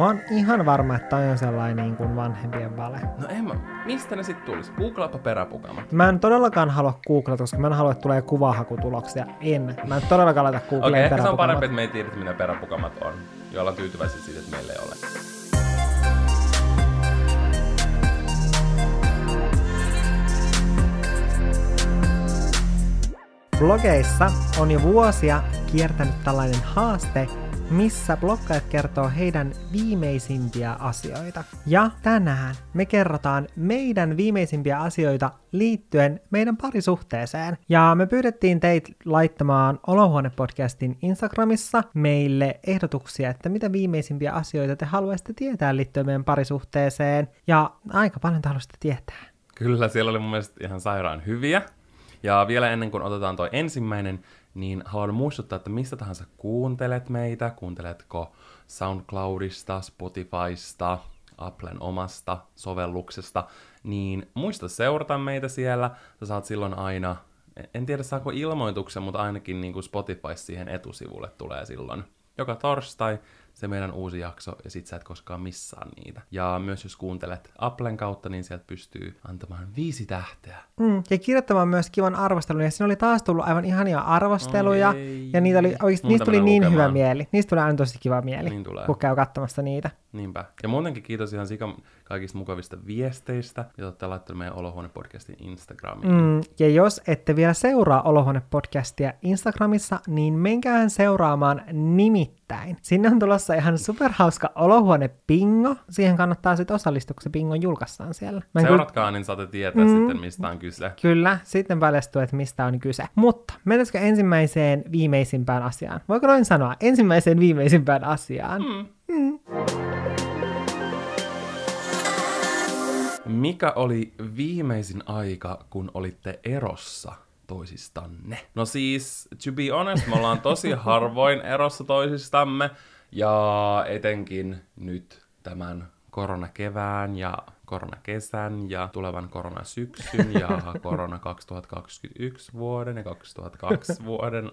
Mä oon ihan varma, että toi on sellainen niin kuin vanhempien vale. No en mä, mistä ne sitten tulisi? Googlaapa peräpukamat. Mä en todellakaan halua googlata, koska mä en halua, että tulee kuvahakutuloksia. En. Mä en todellakaan laita Okei, Googleen okay, ehkä se on parempi, että me ei tiedetä, mitä peräpukamat on. Ja ollaan tyytyväisiä siitä, että meillä ei ole. Blogeissa on jo vuosia kiertänyt tällainen haaste, missä bloggaajat kertoo heidän viimeisimpiä asioita. Ja tänään me kerrotaan meidän viimeisimpiä asioita liittyen meidän parisuhteeseen. Ja me pyydettiin teitä laittamaan Olohuone-podcastin Instagramissa meille ehdotuksia, että mitä viimeisimpiä asioita te haluaisitte tietää liittyen meidän parisuhteeseen. Ja aika paljon te haluaisitte tietää. Kyllä, siellä oli mun mielestä ihan sairaan hyviä. Ja vielä ennen kuin otetaan toi ensimmäinen, niin haluan muistuttaa, että mistä tahansa kuuntelet meitä, kuunteletko SoundCloudista, Spotifysta, Applen omasta sovelluksesta, niin muista seurata meitä siellä. Sä saat silloin aina, en tiedä saako ilmoituksen, mutta ainakin niin kuin Spotify siihen etusivulle tulee silloin joka torstai se meidän uusi jakso, ja sit sä et koskaan missaa niitä. Ja myös jos kuuntelet Applen kautta, niin sieltä pystyy antamaan viisi tähteä. Mm, ja kirjoittamaan myös kivan arvostelun. Ja siinä oli taas tullut aivan ihania arvosteluja. Oi, ja niitä oli, oikeasti, niistä tuli niin lukemaan. hyvä mieli. Niistä tulee aina tosi kiva mieli, Niin tulee. kun käy katsomassa niitä. Niinpä. Ja muutenkin kiitos ihan sika kaikista mukavista viesteistä, joita olette laittaneet meidän Olohuone-podcastin Instagramiin. Mm, ja jos ette vielä seuraa Olohuone-podcastia Instagramissa, niin menkäähän seuraamaan nimittäin. Sinne on tulossa ihan superhauska Olohuone-pingo. Siihen kannattaa sitten osallistua, kun se pingo julkaistaan siellä. Mä Seuratkaa, niin saatte tietää Mm. sitten, mistä on kyse. Kyllä, sitten paljastuu, että mistä on kyse. Mutta mennäisikö ensimmäiseen viimeisimpään asiaan? Voiko noin sanoa? Ensimmäiseen viimeisimpään asiaan. Mm. Mikä oli viimeisin aika, kun olitte erossa toisistanne? No siis, to be honest, me ollaan tosi harvoin erossa toisistamme, ja etenkin nyt tämän koronakevään ja koronakesän ja tulevan koronasyksyn ja korona 2021 vuoden ja 2002 vuoden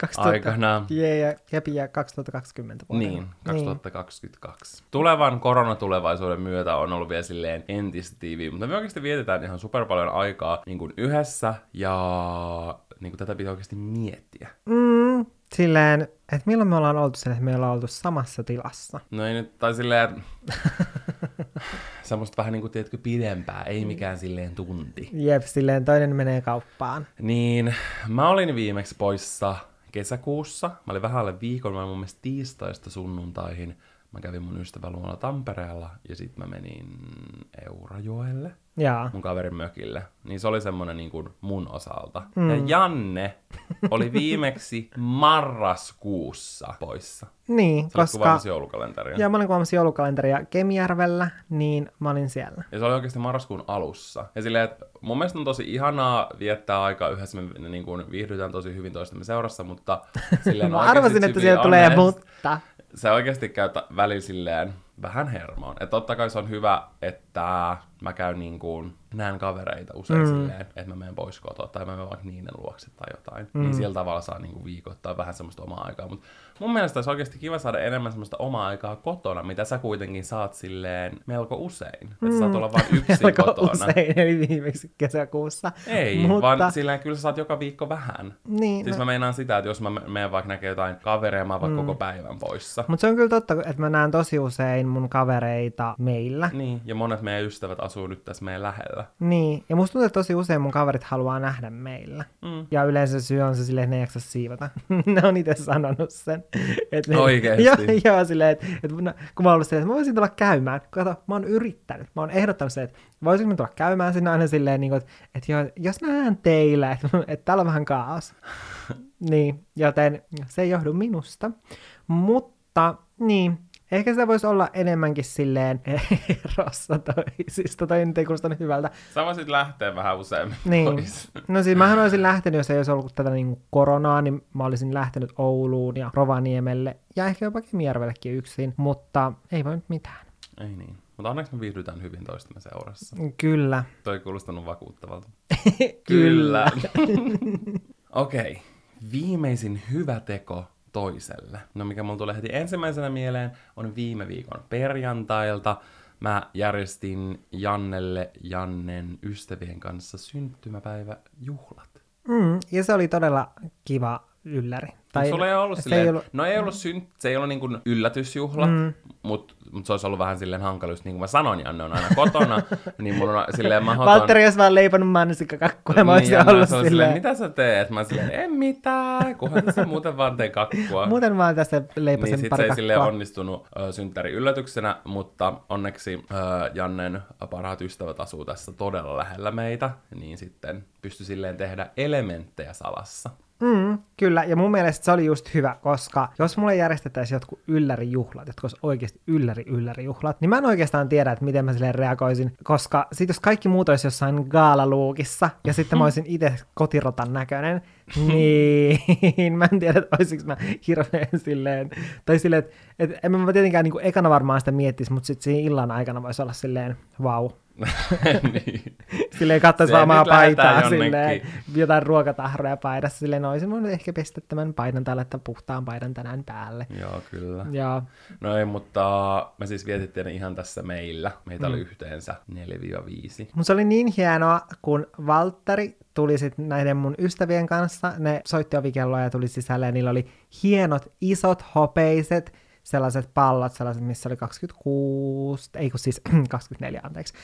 2000 aikana. Jee, ja Kepi ja 2020 vuonna. Niin, 2022. Tulevan koronatulevaisuuden myötä on ollut vielä silleen entistä tiiviä, mutta me oikeasti vietetään ihan super paljon aikaa niin kuin yhdessä ja niin kuin tätä pitää oikeasti miettiä. Mm, silleen, että milloin me ollaan oltu sen, että me ollaan oltu samassa tilassa. No ei nyt, tai silleen, semmoista vähän niin kuin, tiedätkö, pidempää, ei mikään silleen tunti. Jep, silleen toinen menee kauppaan. Niin, mä olin viimeksi poissa kesäkuussa. Mä olin vähän alle viikon, mä olin mun mielestä tiistaista sunnuntaihin. Mä kävin mun ystävän luona Tampereella ja sitten mä menin Eurajoelle Jaa. mun kaverin mökille. Niin se oli semmonen niin kuin mun osalta. Mm. Ja Janne oli viimeksi marraskuussa poissa. Niin, Se oli koska... kuvaamassa joulukalenteria. Ja mä olin kuvaamassa joulukalenteria Kemijärvellä, niin mä olin siellä. Ja se oli oikeasti marraskuun alussa. Ja silleen, että mun mielestä on tosi ihanaa viettää aikaa yhdessä. Me niin kuin, viihdytään tosi hyvin toistemme seurassa, mutta silleen Mä arvasin, että siellä tulee mutta. Se oikeasti käy ta- välillä silleen vähän hermoon. Että totta kai se on hyvä, että mä käyn niin kuin, näen kavereita usein mm. silleen, että mä menen pois kotoa tai mä menen vaikka niiden luokse tai jotain. Mm. Niin sillä tavalla saa niin kuin viikoittaa vähän semmoista omaa aikaa. Mutta mun mielestä olisi oikeasti kiva saada enemmän semmoista omaa aikaa kotona, mitä sä kuitenkin saat silleen melko usein. Että saat olla vain yksin Melko kotona. usein, eli viimeksi kesäkuussa. Ei, Mutta- vaan silleen kyllä sä saat joka viikko vähän. Niin, Siis no. mä meinaan sitä, että jos mä menen vaikka näkee jotain kavereja, mä vaikka koko päivän poissa. Mutta se on kyllä totta, että mä näen tosi usein mun kavereita meillä. Niin, ja monet meidän ystävät asuu nyt tässä meidän lähellä. Niin, ja musta tuntuu, että tosi usein mun kaverit haluaa nähdä meillä. Mm. Ja yleensä syy on se silleen, että ne ei jaksa siivota. ne on itse sanonut sen. Et ne, Oikeesti? joo, joo, silleen, että, että mun- kun mä oon ollut silleen, että mä voisin tulla käymään. Kato, mä oon yrittänyt. Mä oon ehdottanut sen, että voisinko mä tulla käymään sinne aina silleen, niin kuin, että, että joo, jos näen teillä, että, että täällä on vähän kaos. niin, joten se ei johdu minusta. Mutta, niin, ehkä sitä voisi olla enemmänkin silleen erossa toisista. Toi nyt ei kuulostanut hyvältä. Sä voisit lähteä vähän useammin Niin. pois. No siis mähän olisin lähtenyt, jos ei olisi ollut tätä niin koronaa, niin mä olisin lähtenyt Ouluun ja Rovaniemelle ja ehkä jopa Kemijärvellekin yksin, mutta ei voi nyt mitään. Ei niin. Mutta onneksi me viihdytään hyvin toistemme seurassa. Kyllä. Toi ei kuulostanut vakuuttavalta. Kyllä. Okei. Okay. Viimeisin hyvä teko toiselle? No mikä mulla tulee heti ensimmäisenä mieleen on viime viikon perjantailta. Mä järjestin Jannelle Jannen ystävien kanssa syntymäpäiväjuhlat. Mm, ja se oli todella kiva ylläri. Tai sulla ei ollut se silleen, ei ollut, no ei ollut syn, se ei ollut niin kuin yllätysjuhla, mm. mutta mut se olisi ollut vähän silleen hankala, just niin kuin mä sanoin, Janne on aina kotona, niin mulla on silleen mahdoton... Valtteri olisi vaan leipannut mansikkakakkua ja mä olisin Janne ollut se oli silleen, mitä sä teet? Mä silleen, en mitään, kunhan tässä muuten vaan teen kakkua. muuten vaan tässä leipasin Niin sit se pari ei silleen kakkua. onnistunut ö, synttäri yllätyksenä, mutta onneksi ö, Jannen parhaat ystävät asuu tässä todella lähellä meitä, niin sitten pystyi silleen tehdä elementtejä salassa. Mm, kyllä, ja mun mielestä se oli just hyvä, koska jos mulle järjestettäisiin jotkut yllärijuhlat, jotka olisi oikeasti ylläri yllärijuhlat, niin mä en oikeastaan tiedä, että miten mä silleen reagoisin, koska sit jos kaikki muut olisi jossain gaalaluukissa, ja sitten mä olisin itse kotirotan näköinen, niin mä en tiedä, että olisinko mä hirveän silleen, tai silleen, että, että en mä tietenkään niin kuin ekana varmaan sitä miettisi, mutta sitten siinä illan aikana voisi olla silleen, vau, niin. Silleen katsoisi vaan omaa paitaa, silleen, jotain ruokatahroja paidassa, silleen, no olisin voinut ehkä pestä tämän paidan tai laittaa puhtaan paidan tänään päälle. Joo, kyllä. Ja No ei, mutta me siis vietittiin ne ihan tässä meillä. Meitä mm. oli yhteensä 4-5. mun se oli niin hienoa, kun Valtteri tuli sitten näiden mun ystävien kanssa, ne soitti ovikelloa ja tuli sisälle ja niillä oli hienot, isot, hopeiset, sellaiset pallot, sellaiset, missä oli 26, ei kun siis 24, anteeksi.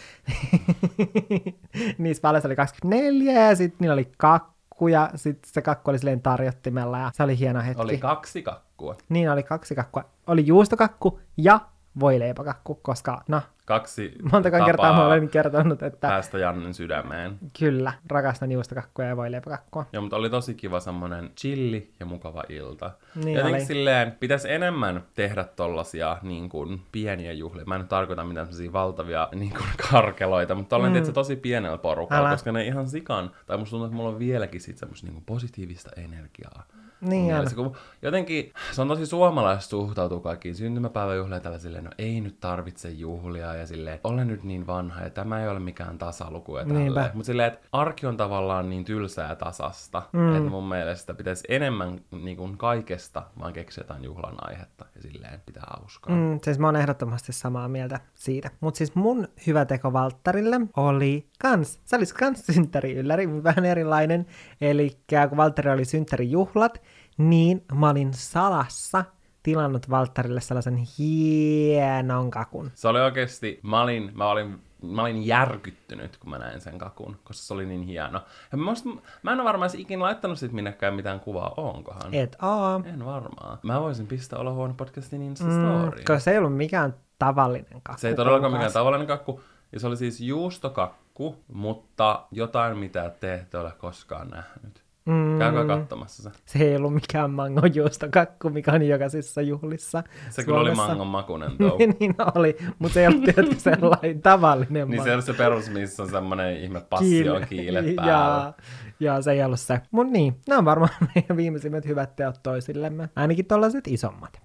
Niissä palloissa oli 24 ja sitten niillä oli kakku ja sitten se kakku oli silleen tarjottimella ja se oli hieno hetki. Oli kaksi kakkua. Niin oli kaksi kakkua. Oli juustokakku ja voileipakakku, koska no, Kaksi montakaan kertaa mä olen kertonut, että päästä Jannen sydämeen. kyllä, rakastan juustokakkuja ja voileipakakkua. Joo, mutta oli tosi kiva semmonen chilli ja mukava ilta. Niin Jotenkin oli. silleen, pitäisi enemmän tehdä tollasia niin kuin, pieniä juhlia. Mä en nyt tarkoita mitään semmosia valtavia niin kuin, karkeloita, mutta olen mm. tietysti tosi pienellä porukalla, Älä. koska ne ihan sikan, tai musta tuntuu, että mulla on vieläkin sit semmoista niin kuin, positiivista energiaa. Niin Mielessä, kun jotenkin se on tosi suomalaista suhtautua kaikkiin syntymäpäiväjuhliin tällä silleen, no ei nyt tarvitse juhlia ja silleen, olen nyt niin vanha ja tämä ei ole mikään tasaluku ja tälleen. Mutta silleen, että arki on tavallaan niin tylsää tasasta, mm. että mun mielestä pitäisi enemmän niin kuin kaikesta vaan keksiä jotain juhlan aihetta ja silleen pitää hauskaa. Mm. Siis mä oon ehdottomasti samaa mieltä siitä. Mutta siis mun hyvä teko Valttarille oli kans, se olisi kans synttäriylläri, vähän erilainen. Eli kun Valtteri oli synttärijuhlat, niin mä olin salassa tilannut Valttarille sellaisen hienon kakun. Se oli oikeasti, mä olin, mä olin Mä olin järkyttynyt, kun mä näin sen kakun, koska se oli niin hieno. Ja mä, musta, mä en ole varmaan ikinä laittanut siitä minnekään mitään kuvaa, onkohan? Et oo. En varmaan. Mä voisin pistää Olohuone podcastin Mm, Insta-storyin. koska se ei ollut mikään tavallinen kakku. Se ei todellakaan mikään tavallinen kakku. Ja se oli siis juustokakku, mutta jotain, mitä te ette ole koskaan nähnyt. Mm, Käykää katsomassa se. se ei ollut mikään mangojuustokakku, mikä on jokaisessa juhlissa. Se kyllä oli Suomessa. mangon makunen touhu. niin oli, mutta se ei ollut tietysti sellainen tavallinen niin se on se perus, missä on semmonen ihme passion kiile päällä. Ja, ja se ei ollut se. Mutta niin, nämä on varmaan meidän viimeisimmät hyvät teot toisillemme. Ainakin tollaiset isommat.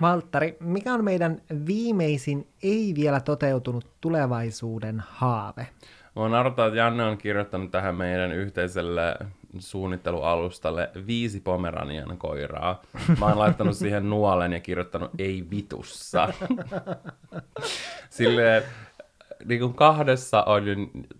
Valtteri, mikä on meidän viimeisin ei vielä toteutunut tulevaisuuden haave? Mä naurattaa, että Janne on kirjoittanut tähän meidän yhteiselle suunnittelualustalle viisi Pomeranian koiraa. Mä oon laittanut siihen nuolen ja kirjoittanut ei vitussa. Silleen, niin kuin kahdessa on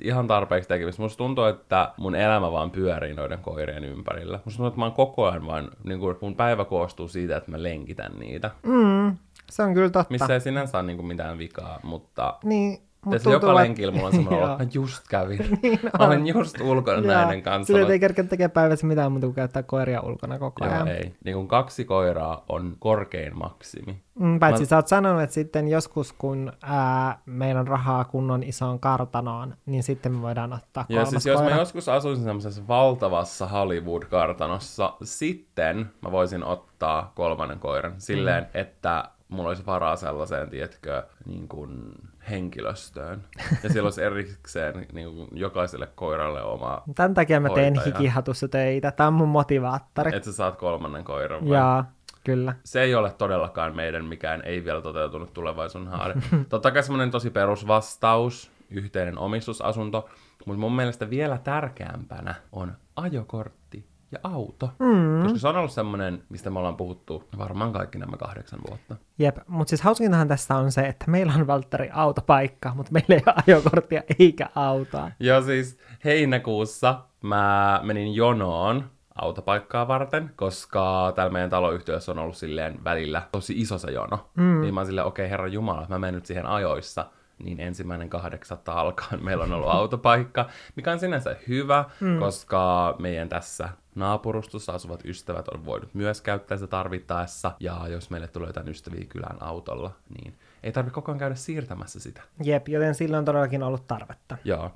ihan tarpeeksi tekemistä. Musta tuntuu, että mun elämä vaan pyörii noiden koirien ympärillä. Musta tuntuu, että mä oon koko ajan vaan, niin kuin mun päivä koostuu siitä, että mä lenkitän niitä. Mm, se on kyllä totta. Missä ei sinänsä ole niin kuin mitään vikaa, mutta Niin, mut joka tuntuu, että- lenkillä mulla on semmoinen olo, että just kävin. Niin Mä olen just ulkona näiden kanssa. Sillä ei kerkeä tekemään päivässä mitään muuta kuin käyttää koiria ulkona koko Joo, ajan. ei. Niin kuin kaksi koiraa on korkein maksimi. Mm, paitsi Mä- sä oot sanonut, että sitten joskus kun ää, meillä on rahaa kunnon isoon kartanoon, niin sitten me voidaan ottaa Ja kolmas siis jos koira. mä joskus asuisin semmoisessa valtavassa Hollywood-kartanossa, sitten mä voisin ottaa kolmannen koiran silleen, mm. että mulla olisi varaa sellaiseen, tiedätkö, niin kuin henkilöstöön. Ja siellä olisi erikseen niin kuin jokaiselle koiralle oma, Tämän takia mä teen hoitaja. hikihatussa töitä. Tämä on mun motivaattori. että sä saat kolmannen koiran. vai? Ja kyllä. se ei ole todellakaan meidän mikään ei vielä toteutunut tulevaisuuden haare. Totta kai semmoinen tosi perusvastaus, yhteinen omistusasunto, mutta mun mielestä vielä tärkeämpänä on ajokortti ja auto. Mm. Koska se on ollut semmoinen, mistä me ollaan puhuttu varmaan kaikki nämä kahdeksan vuotta. Jep, mutta siis hauskintahan tässä on se, että meillä on Valtteri autopaikka, mutta meillä ei ole ajokorttia eikä autoa. Ja siis heinäkuussa mä menin jonoon autopaikkaa varten, koska täällä meidän taloyhtiössä on ollut silleen välillä tosi iso se jono. Mm. Niin mä oon silleen, okei okay, herra Jumala, mä menen nyt siihen ajoissa niin ensimmäinen kahdeksatta alkaen meillä on ollut autopaikka, mikä on sinänsä hyvä, mm. koska meidän tässä naapurustossa asuvat ystävät on voinut myös käyttää sitä tarvittaessa, ja jos meille tulee jotain ystäviä kylän autolla, niin ei tarvitse koko ajan käydä siirtämässä sitä. Jep, joten sillä on todellakin ollut tarvetta. Joo, uh,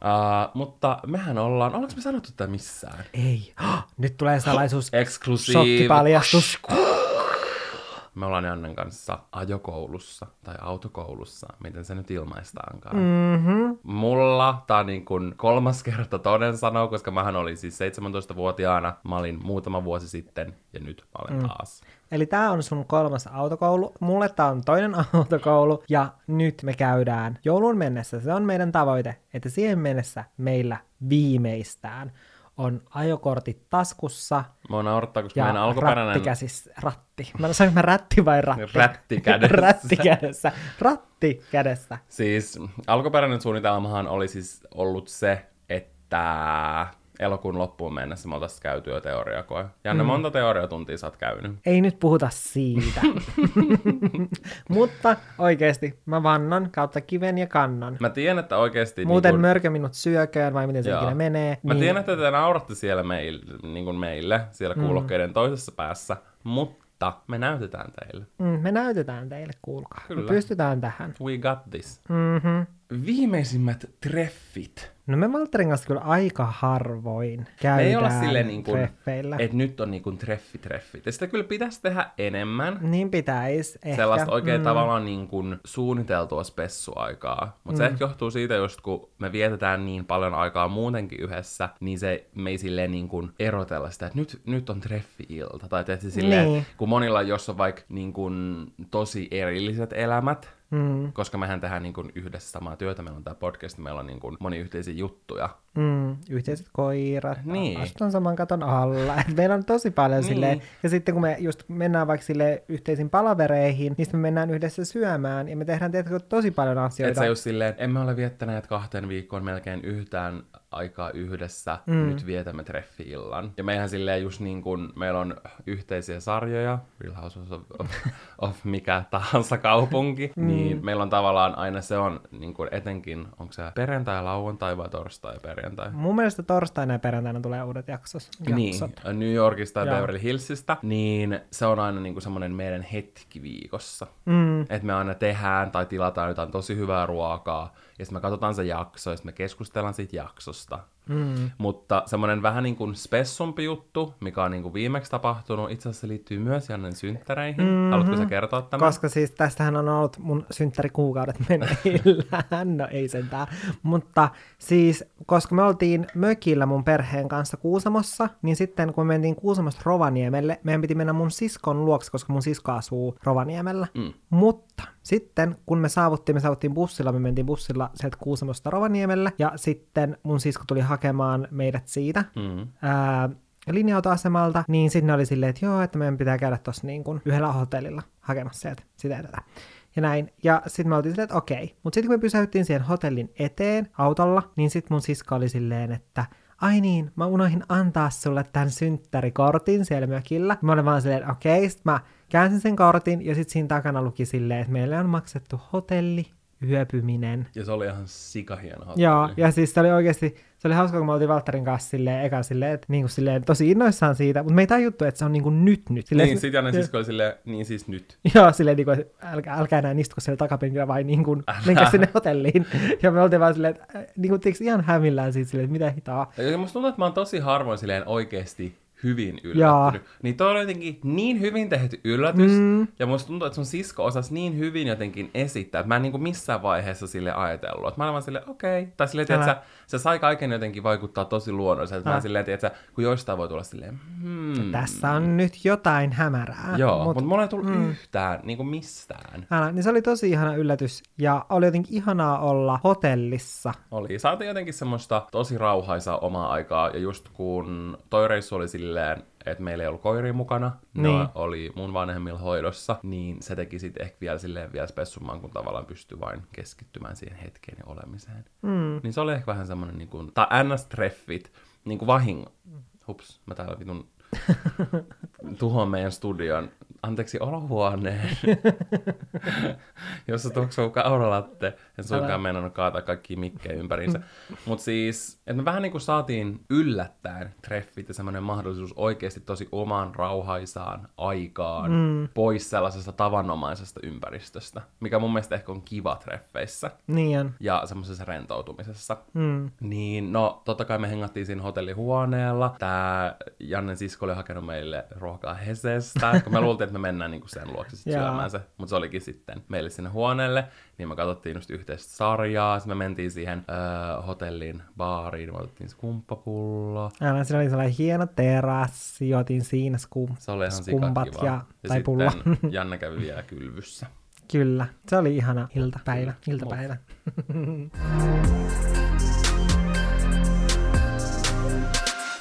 mutta mehän ollaan, ollaanko me sanottu tätä missään? Ei, nyt tulee salaisuus. Eksklusiiv. Shokkipaljastus. Me ollaan Jannen kanssa ajokoulussa tai autokoulussa, miten se nyt ilmaistaankaan. Mm-hmm. Mulla tää on niin kuin kolmas kerta toden sanoo, koska mähän olin siis 17-vuotiaana, mä olin muutama vuosi sitten ja nyt mä olen mm. taas. Eli tämä on sun kolmas autokoulu. Mulle tämä on toinen autokoulu ja nyt me käydään joulun mennessä. Se on meidän tavoite, että siihen mennessä meillä viimeistään on ajokortit taskussa. Mä naurattaa, koska meidän alkuperäinen... Ratti käsissä, ratti. Mä sanoin, mä ratti vai ratti? Ratti kädessä. ratti kädessä. Ratti kädessä. Siis alkuperäinen suunnitelmahan oli siis ollut se, että elokuun loppuun mennessä me oltaisiin käyty jo teoriakoe. Janne, mm. monta teoriatuntia sä oot käynyt? Ei nyt puhuta siitä. Mutta oikeasti mä vannan kautta kiven ja kannan. Mä tiedän, että oikeasti... Muuten niin kun... mörkö minut syököön vai miten se ikinä menee. Mä niin... tiedän, että te nauratte siellä meil, niin kuin meille, siellä mm. kuulokkeiden mm. toisessa päässä, mutta me näytetään teille. Mm, me näytetään teille, kuulkaa. Kyllä. Me pystytään tähän. We got this. Mm-hmm. Viimeisimmät treffit No me Valtterin kanssa kyllä aika harvoin käydään me ei olla silleen niin kuin, että nyt on niin kuin treffi treffit. Ja sitä kyllä pitäisi tehdä enemmän. Niin pitäisi ehkä. Sellaista oikein mm. tavallaan niin kuin suunniteltua spessuaikaa. Mutta mm. se ehkä johtuu siitä just, kun me vietetään niin paljon aikaa muutenkin yhdessä, niin se me ei silleen niin kuin erotella sitä, että nyt, nyt on treffi-ilta. Tai tietysti silleen, niin. kun monilla, jos on vaikka niin kuin tosi erilliset elämät, Mm. Koska mehän tehdään niin kuin yhdessä samaa työtä, meillä on tämä podcast, meillä on niin kuin moni yhteisiä juttuja. Mm, yhteiset koirat, niin. astan saman katon alla. Et meillä on tosi paljon niin. silleen, ja sitten kun me just mennään vaikka sille yhteisiin palavereihin, niin me mennään yhdessä syömään, ja me tehdään tietysti tosi paljon asioita. Et se just silleen, emme ole viettäneet kahteen viikkoon melkein yhtään aikaa yhdessä, mm. nyt vietämme treffi-illan. Ja meidän silleen just niin kuin, meillä on yhteisiä sarjoja, Real House of, of, of mikä tahansa kaupunki, mm. niin meillä on tavallaan aina se on niin kuin etenkin, onko se perjantai, lauantai vai torstai perjantai? Mun mielestä torstaina ja perjantaina tulee uudet jaksos, niin, jaksot. Niin, New Yorkista ja Beverly Hillsistä, niin se on aina niin kuin semmoinen meidän hetki viikossa. Mm. Että me aina tehdään tai tilataan jotain tosi hyvää ruokaa, ja sitten me katsotaan se jakso, ja sitten me keskustellaan siitä jaksosta. tuosta Mm. Mutta semmoinen vähän niin kuin spessumpi juttu, mikä on niin kuin viimeksi tapahtunut, itse asiassa liittyy myös Jannen synttäreihin. Mm-hmm. Haluatko sä kertoa tämän? Koska siis tästähän on ollut mun synttärikuukaudet meneillään, no ei sentään. Mutta siis, koska me oltiin mökillä mun perheen kanssa Kuusamossa, niin sitten kun me mentiin Kuusamosta Rovaniemelle, meidän piti mennä mun siskon luokse, koska mun sisko asuu Rovaniemellä. Mm. Mutta sitten kun me saavuttiin, me saavuttiin bussilla, me mentiin bussilla sieltä Kuusamosta Rovaniemelle, ja sitten mun sisko tuli hakemaan meidät siitä. Mm. Ää, linja-autoasemalta, niin sitten oli silleen, että joo, että meidän pitää käydä tuossa niin kuin yhdellä hotellilla hakemassa sieltä sitä ja tätä. Ja näin. Ja sitten me oltiin silleen, että okei. Mutta sitten kun me pysäyttiin siihen hotellin eteen autolla, niin sitten mun sisko oli silleen, että ai niin, mä unohin antaa sulle tämän synttärikortin siellä mökillä. Mä olin vaan silleen, okei, okay. mä käänsin sen kortin ja sitten siinä takana luki silleen, että meille on maksettu hotelli, yöpyminen. Ja se oli ihan sikahieno hotelli. Joo, ja siis se oli oikeasti, se oli hauska, kun me oltiin Valtterin kanssa silleen, eka silleen, että niin kuin silleen, tosi innoissaan siitä, mutta me ei tajuttu, että se on niin kuin nyt nyt. Silleen, niin, sit Janne sisko oli silleen, niin siis nyt. Joo, silleen niin kuin, älkää, älkää enää istuko siellä takapenkillä, vai niin kuin, menkää sinne hotelliin. ja me oltiin vaan silleen, että äh, niin kuin, ihan hämillään siitä silleen, että mitä hitaa. Ja musta tuntuu, että mä oon tosi harvoin silleen oikeasti hyvin yllättynyt. Jaa. Niin toi oli jotenkin niin hyvin tehty yllätys, mm. ja musta tuntuu, että sun sisko osasi niin hyvin jotenkin esittää, että mä en niin kuin missään vaiheessa sille ajatellut. Että mä olin vaan silleen, okei. Okay. Tai silleen, että se sai kaiken jotenkin vaikuttaa tosi luonnolliselta. Mä silleen, että kun joistain voi tulla silleen, hmm. Tässä on nyt jotain hämärää. Joo, mutta mut mulla ei tullut mm. yhtään, niin kuin mistään. Älä, niin se oli tosi ihana yllätys, ja oli jotenkin ihanaa olla hotellissa. Oli, saatiin jotenkin semmoista tosi rauhaisaa omaa aikaa, ja just kun toi reissu oli silleen, silleen, että meillä ei ollut koiria mukana, ne Niin. oli mun vanhemmilla hoidossa, niin se teki sitten ehkä vielä silleen vielä spessumman, kun tavallaan pystyi vain keskittymään siihen hetkeen ja olemiseen. Mm. Niin se oli ehkä vähän semmoinen, niin kuin, tai ns-treffit, niin kuin vahingo. Hups, mä täällä vitun tuhoan meidän studion. Anteeksi, olohuoneen. Jossa tuoksuu kauralatte. En suinkaan meinannut kaataa kaikki mikkejä ympäriinsä. Mutta siis, että me vähän niin kuin saatiin yllättäen treffit ja semmoinen mahdollisuus oikeasti tosi omaan rauhaisaan aikaan mm. pois sellaisesta tavanomaisesta ympäristöstä, mikä mun mielestä ehkä on kiva treffeissä Niin on. ja semmoisessa rentoutumisessa. Mm. Niin, no totta kai me hengattiin siinä hotellihuoneella. Tää Jannen sisko oli hakenut meille ruokaa Hesestä, kun me luultiin, että me mennään niinku sen luokse sit Jaa. syömään se. Mutta se olikin sitten meille sinne huoneelle. Niin me katsottiin just yhteistä sarjaa. Sitten me mentiin siihen öö, hotellin baariin. Me otettiin skumppapullo. Aina siinä oli sellainen hieno terassi, jotin siinä skum, Se oli ihan skumpat sikakiva. ja, tai pullo. Janne kävi vielä kylvyssä. Kyllä, se oli ihana iltapäivä. iltapäivä.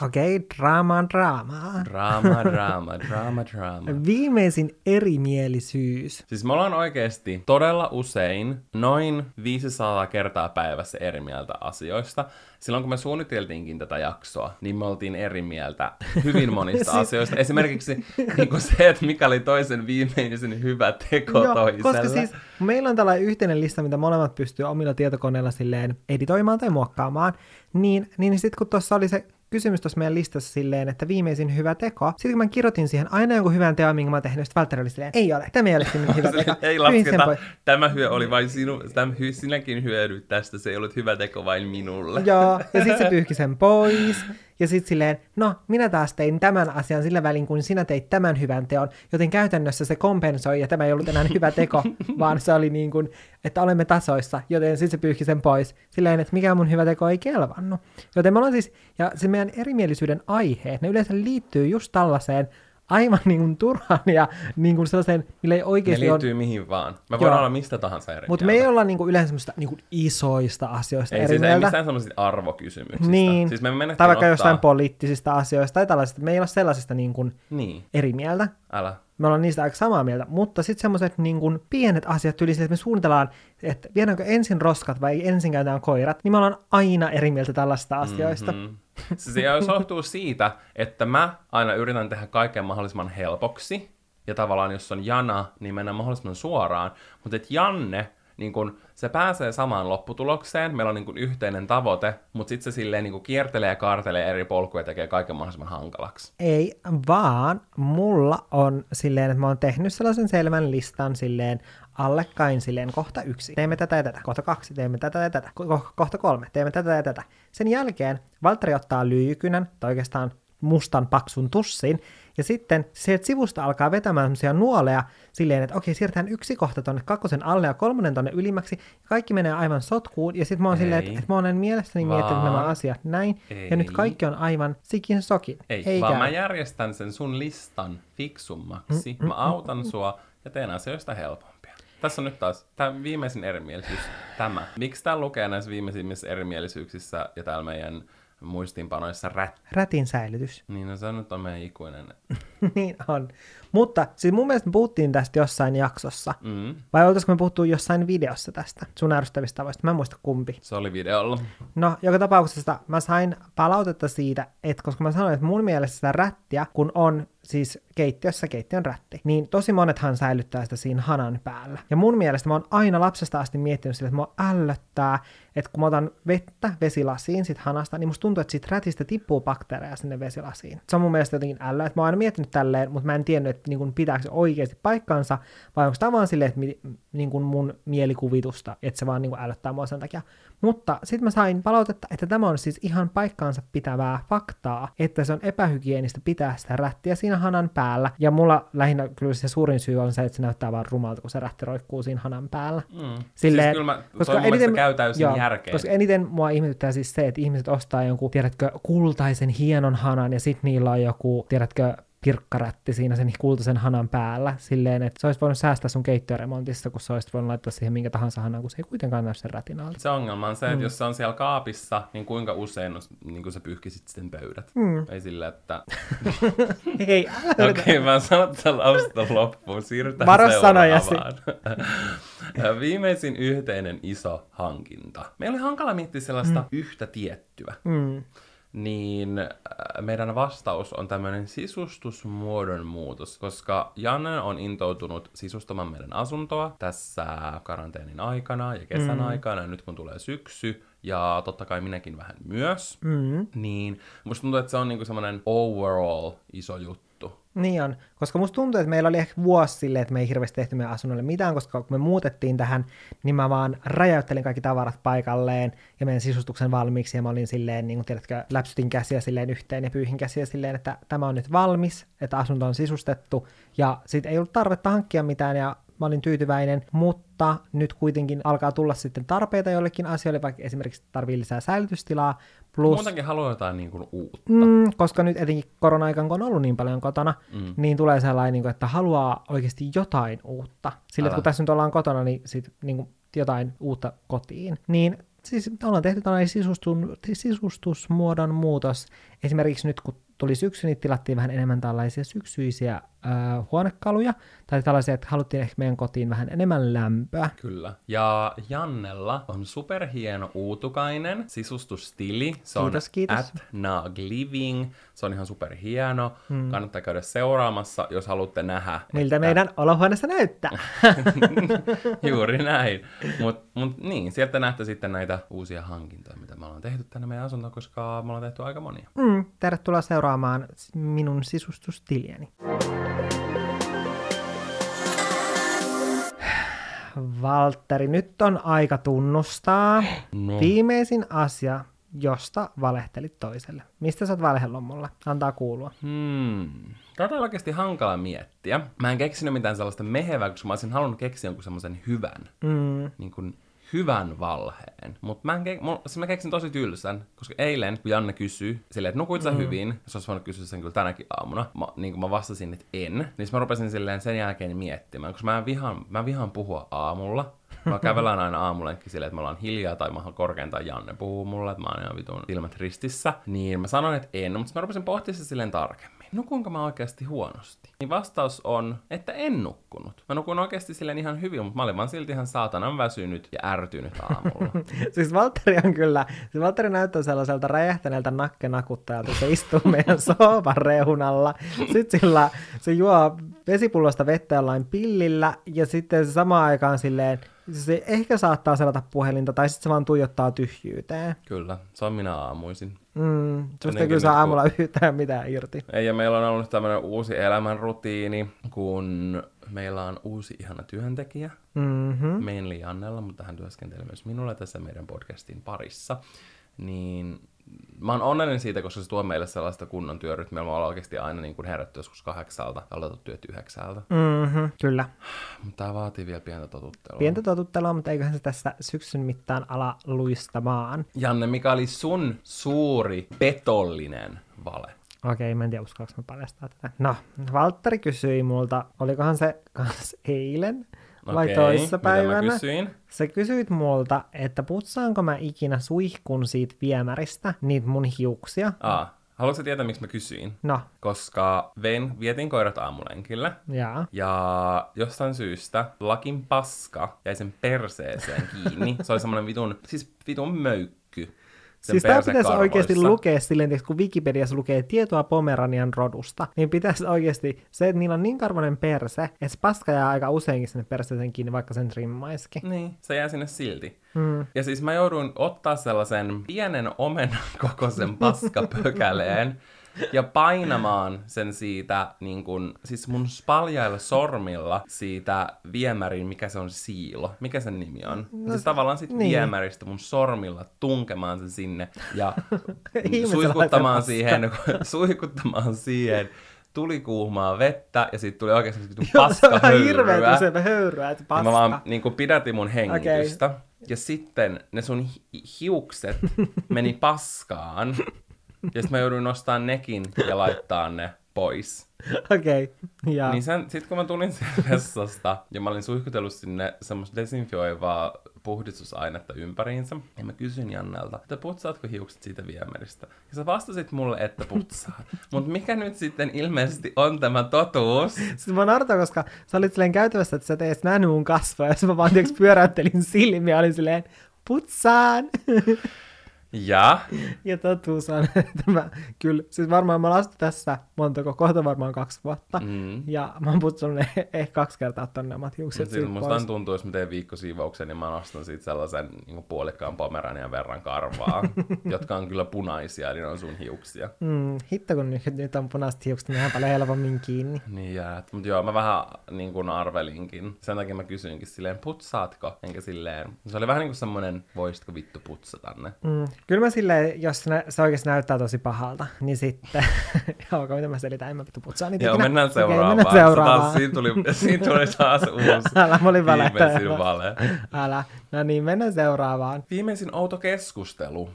Okei, okay, draamaa, draamaa. Drama, drama, drama, drama. Viimeisin erimielisyys. Siis me ollaan oikeasti todella usein noin 500 kertaa päivässä eri mieltä asioista. Silloin kun me suunniteltiinkin tätä jaksoa, niin me oltiin eri mieltä hyvin monista Siis- asioista. Esimerkiksi niin kuin se, että mikä oli toisen viimeisen hyvä teko toiselle. koska siis meillä on tällainen yhteinen lista, mitä molemmat pystyy omilla tietokoneilla silleen editoimaan tai muokkaamaan, niin, niin sitten kun tuossa oli se kysymys tuossa meidän listassa silleen, että viimeisin hyvä teko, sitten kun mä kirjoitin siihen aina jonkun hyvän teon, minkä mä oon tehnyt, sitten Valtteri oli silleen, ei ole, tämä ei ole sinun hyvä teko. ei lasketa, tämä hyö oli vain sinu, tämä hy, sinäkin hyödyt tästä, se ei ollut hyvä teko vain minulle. Joo, ja sitten se pyyhki sen pois. Ja sitten silleen, no, minä taas tein tämän asian sillä välin, kun sinä teit tämän hyvän teon, joten käytännössä se kompensoi, ja tämä ei ollut enää hyvä teko, vaan se oli niin kuin, että olemme tasoissa, joten sitten se pyyhki sen pois. Silleen, että mikä mun hyvä teko ei kelvannut. Joten me ollaan siis, ja se meidän erimielisyyden aiheet, ne yleensä liittyy just tällaiseen aivan niin kuin turhaan ja niin kuin sellaiseen, millä ei Ne oikeasti ole liittyy mihin vaan. Me voidaan olla mistä tahansa eri mutta me ei olla niinku yleensä semmoista niinku isoista asioista Ei, eri siis ei mieltä. mistään semmoisista arvokysymyksistä. Niin, Siis me tai vaikka ottaa... jostain poliittisista asioista tai tällaisista. Me ei ole sellaisista niin kuin Niin, eri mieltä. älä. Me ollaan niistä aika samaa mieltä, mutta sitten semmoiset niin kuin pienet asiat tyyli sille, että me suunnitellaan, että viedäänkö ensin roskat vai ensin käytetään koirat, niin me ollaan aina eri mieltä tällaista asioista. Mm-hmm. Se, johtuu siitä, että mä aina yritän tehdä kaiken mahdollisimman helpoksi. Ja tavallaan jos on jana, niin mennään mahdollisimman suoraan. Mutta et Janne, niin kun, se pääsee samaan lopputulokseen, meillä on niin kun yhteinen tavoite, mutta sitten se silleen niin kiertelee ja kaartelee eri polkuja ja tekee kaiken mahdollisimman hankalaksi. Ei, vaan mulla on silleen, että mä oon tehnyt sellaisen selvän listan silleen allekkain silleen kohta yksi. Teemme tätä ja tätä. Kohta kaksi. Teemme tätä ja tätä. Ko- kohta kolme. Teemme tätä ja tätä. Sen jälkeen Valtteri ottaa lyijykynän, tai oikeastaan mustan paksun tussin, ja sitten sieltä sivusta alkaa vetämään semmoisia nuoleja silleen, että okei, siirretään yksi kohta tonne kakkosen alle ja kolmonen tonne ylimmäksi, ja kaikki menee aivan sotkuun, ja sitten mä oon Ei. silleen, että, että mä oon mielestäni miettinyt nämä Vaan. asiat näin, ja Ei. nyt kaikki on aivan sikin sokin. Ei, Ei vaan mä järjestän sen sun listan fiksummaksi. Mä autan sua ja teen asioista helpompia. Tässä on nyt taas tämä viimeisin erimielisyys. Tämä. Miksi tää lukee näissä viimeisimmissä erimielisyyksissä ja täällä meidän muistiinpanoissa rät? Rätin säilytys. Niin no se nyt on meidän ikuinen. niin on. Mutta siis mun mielestä me puhuttiin tästä jossain jaksossa. Mm, Vai oltaisiko me puhuttu jossain videossa tästä sun ärsyttävistä tavoista? Mä en muista kumpi. se oli videolla. No, joka tapauksessa mä sain palautetta siitä, että koska mä sanoin, että mun mielestä sitä rättiä, kun on siis keittiössä keittiön rätti, niin tosi monethan säilyttää sitä siinä hanan päällä. Ja mun mielestä mä oon aina lapsesta asti miettinyt sille, että mua ällöttää, että kun mä otan vettä vesilasiin sit hanasta, niin musta tuntuu, että siitä rätistä tippuu bakteereja sinne vesilasiin. Se on mun mielestä jotenkin ällö, että mä oon aina miettinyt tälleen, mutta mä en tiennyt, että niin kun pitääkö se oikeasti paikkansa, vai onko tämä vaan silleen, että mi, niin kun mun mielikuvitusta, että se vaan niin kun ällöttää mua sen takia. Mutta sitten mä sain palautetta, että tämä on siis ihan paikkaansa pitävää faktaa, että se on epähygienistä pitää sitä rättiä siinä hanan päällä. Ja mulla lähinnä kyllä se suurin syy on se, että se näyttää vaan rumalta, kun se rätti roikkuu siinä hanan päällä. Mm. Silleen, siis kyllä mä, koska mielestä käy täysin joo, järkeen. Koska eniten mua ihmetyttää siis se, että ihmiset ostaa jonkun, tiedätkö, kultaisen hienon hanan ja sitten niillä on joku, tiedätkö, pirkkarätti siinä sen kultaisen hanan päällä, silleen, että se olisi voinut säästää sun keittiöremontissa, kun se olisi voinut laittaa siihen minkä tahansa hanan, kun se ei kuitenkaan näy sen rätin alta. Se ongelma on se, että mm. jos se on siellä kaapissa, niin kuinka usein niin kuin sä pyyhkisit sitten pöydät. Mm. Ei sillä, että... Hei, Okei, okay, mä sanon tämän lausta loppuun. Siirrytään Varo. Viimeisin yhteinen iso hankinta. Meillä oli hankala miettiä sellaista mm. yhtä tiettyä. Mm. Niin äh, meidän vastaus on tämmöinen sisustusmuodon muutos, koska Janne on intoutunut sisustamaan meidän asuntoa tässä karanteenin aikana ja kesän mm. aikana, ja nyt kun tulee syksy, ja totta kai minäkin vähän myös, Mm. niin musta tuntuu, että se on niinku semmoinen overall iso juttu. Niin on, koska musta tuntuu, että meillä oli ehkä vuosi silleen, että me ei hirveästi tehty meidän asunnolle mitään, koska kun me muutettiin tähän, niin mä vaan räjäyttelin kaikki tavarat paikalleen ja meidän sisustuksen valmiiksi, ja mä olin silleen, niin kuin tiedätkö, läpsytin käsiä silleen yhteen ja pyyhin käsiä silleen, että tämä on nyt valmis, että asunto on sisustettu, ja sitten ei ollut tarvetta hankkia mitään, ja mä olin tyytyväinen, mutta nyt kuitenkin alkaa tulla sitten tarpeita jollekin asioille, vaikka esimerkiksi tarvii lisää säilytystilaa, plus... Muutenkin haluaa jotain niinku uutta. Mm, koska nyt etenkin korona-aikaan, kun on ollut niin paljon kotona, Mm. niin tulee sellainen, niin kuin, että haluaa oikeasti jotain uutta. Sillä, että kun tässä nyt ollaan kotona, niin, sit, niin kuin, jotain uutta kotiin. Niin siis ollaan tehty tällainen sisustun, sisustusmuodon muutos. Esimerkiksi nyt, kun tuli syksy, niin tilattiin vähän enemmän tällaisia syksyisiä äh, huonekaluja, tai tällaisia, että haluttiin ehkä meidän kotiin vähän enemmän lämpöä. Kyllä. Ja Jannella on superhieno uutukainen sisustusstili. Se Kiitos, on kiitos. at Nag Living. Se on ihan superhieno. Hmm. Kannattaa käydä seuraamassa, jos haluatte nähdä. Miltä että- meidän olohuoneessa näyttää. Juuri näin. Mutta mut, niin, sieltä näette sitten näitä uusia hankintoja, mitä me ollaan tehty tänne meidän asuntoon, koska me ollaan tehty aika monia. Mm, tervetuloa seuraamaan minun sisustustiliäni. Valtteri, nyt on aika tunnustaa No. viimeisin asia, josta valehtelit toiselle. Mistä sä oot valhellut mulle? Antaa kuulua. Hmm. Tätä on oikeasti hankala miettiä. Mä en keksinyt mitään sellaista mehevää, koska mä olisin halunnut keksiä jonkun semmoisen hyvän. Mm, niin kuin hyvän valheen. Mutta mä, ke- mun- siis mä keksin tosi tylsän, koska eilen, kun Janne kysyi silleen, että nukuit sä hyvin, se olisi voinut kysyä sen kyllä tänäkin aamuna, mä, niin kuin mä vastasin, että en, niin mä rupesin silleen sen jälkeen miettimään, koska mä vihaan, mä vihaan puhua aamulla. Mä kävellään aina aamulenkin silleen, että me ollaan hiljaa tai mä korkeintaan Janne puhuu mulle, että mä oon ihan vitun silmät ristissä. Niin mä sanoin, että en, mutta mä rupesin pohtimaan silleen tarkemmin. Nukunko mä oikeasti huonosti? Niin vastaus on, että en nukkunut. Mä nukuin oikeasti silleen ihan hyvin, mutta mä olin vaan silti ihan saatanan väsynyt ja ärtynyt aamulla. siis Valtteri on kyllä, siis Valtteri näyttää sellaiselta räjähtäneeltä nakkenakuttajalta, se istuu meidän sohvan reunalla. Sitten sillä se juo vesipullosta vettä jollain pillillä ja sitten se samaan aikaan silleen, se ehkä saattaa selata puhelinta tai sitten se vaan tuijottaa tyhjyyteen. Kyllä, se on minä aamuisin. Mm, susta ei kyllä saa aamulla yhtään mitään irti. Ei, ja meillä on ollut tämmöinen uusi elämänrutiini, kun meillä on uusi ihana työntekijä, Mm-hmm. mainly Jannella, mutta hän työskentelee myös minulle tässä meidän podcastin parissa. Niin mä oon onnellinen siitä, koska se tuo meille sellaista kunnon työrytmiä. Me ollaan oikeasti aina niin kuin herätty joskus kahdeksalta ja aloitettu työt yhdeksältä. Mm-hmm. Kyllä. Mutta tää vaatii vielä pientä totuttelua. Pientä totuttelua, mutta eiköhän se tässä syksyn mittaan ala luistamaan. Janne, mikä oli sun suuri petollinen vale? Okei, mä en tiedä uskallanko mä paljastaa tätä. No, Valtteri kysyi multa, olikohan se kans eilen vai Okei, mä kysyin? Sä kysyit multa, että putsaanko mä ikinä suihkun siitä viemäristä niitä mun hiuksia. Aa, haluatko tietää, miksi mä kysyin? No, Koska vein, vietin koirat aamulenkille. jaa. Ja jostain syystä lakin paska jäi sen perseeseen kiinni. Se oli semmoinen vitun, siis vitun möykky. Sen Siis tää pitäisi oikeasti lukea silleen, että kun Wikipediassa lukee tietoa Pomeranian rodusta, niin pitäisi oikeasti se, että niillä on niin karvonen perse, että se paska jää aika useinkin sinne perseeseen kiinni, vaikka sen trimmaiskin. Niin, se jää sinne silti. Mm. Ja siis mä jouduin ottaa sellaisen pienen omenan kokoisen paskapökäleen ja painamaan sen siitä, niin kun, siis mun spaljailla sormilla siitä viemärin, mikä se on siilo, mikä sen nimi on. No, siis tavallaan sit niin. viemäristä mun sormilla tunkemaan sen sinne ja suihkuttamaan siihen, suihkuttamaan siihen tuli kuumaa vettä ja siitä tuli oikeasti ihan paskahöyryä. hirveetä se höyryä, että Ja paska. mä vaan niin kuin pidätin mun hengitystä. Okay. Ja sitten ne sun hi- hiukset meni paskaan. Ja sitten mä jouduin nostaa nekin ja laittaa ne pois. Okei, okay. ja Niin sen, sit kun mä tulin sieltä vessasta ja mä olin suihkutellut sinne semmoista desinfioivaa puhdistusainetta ympäriinsä, ja mä kysyin Jannelta, että putsaatko hiukset siitä viemäristä? Ja sä vastasit mulle, että putsaat. Mutta mikä nyt sitten ilmeisesti on tämä totuus? Sitten mä nartaa, koska sä olit silleen käytävässä, että sä et edes nähnyt mun kasvoja, ja mä vaan tiiäks, pyöräyttelin silmiä ja olin silleen, putsaan! Ja ja totuus on, että mä kyllä, siis varmaan mä oon tässä montako, kohta varmaan kaksi vuotta, mm, ja mä oon putsunut eh- ehkä kaksi kertaa tonne omat hiukset siltä siitä musta pois. tuntuu, jos mä teen viikkosiivauksen, niin mä nostan siitä sellaisen niin puolikkaan pomeranian verran karvaa, jotka on kyllä punaisia, eli ne on sun hiuksia. Mm, hitto kun nyt, nyt on punaiset hiukset, niin ihan paljon helpommin kiinni. Niin jäät. Mutta joo, mä vähän niin kuin arvelinkin. Sen takia mä kysyinkin silleen, putsaatko? Enkä silleen. Se oli vähän niin kuin semmonen, voisitko vittu putsata ne? Mm. Kyllä mä silleen, jos nä- se oikeasti näyttää tosi pahalta, niin sitten, joo, miten mä selitän, en mä vittu putsaa niitä Joo, ikinä. mennään seuraavaan. mennään Se seuraavaan. Taas, siinä, tuli, siinä tuli taas uusi Älä, mä olin viimeisin vale. Älä. No niin, mennään seuraavaan. Viimeisin outo keskustelu.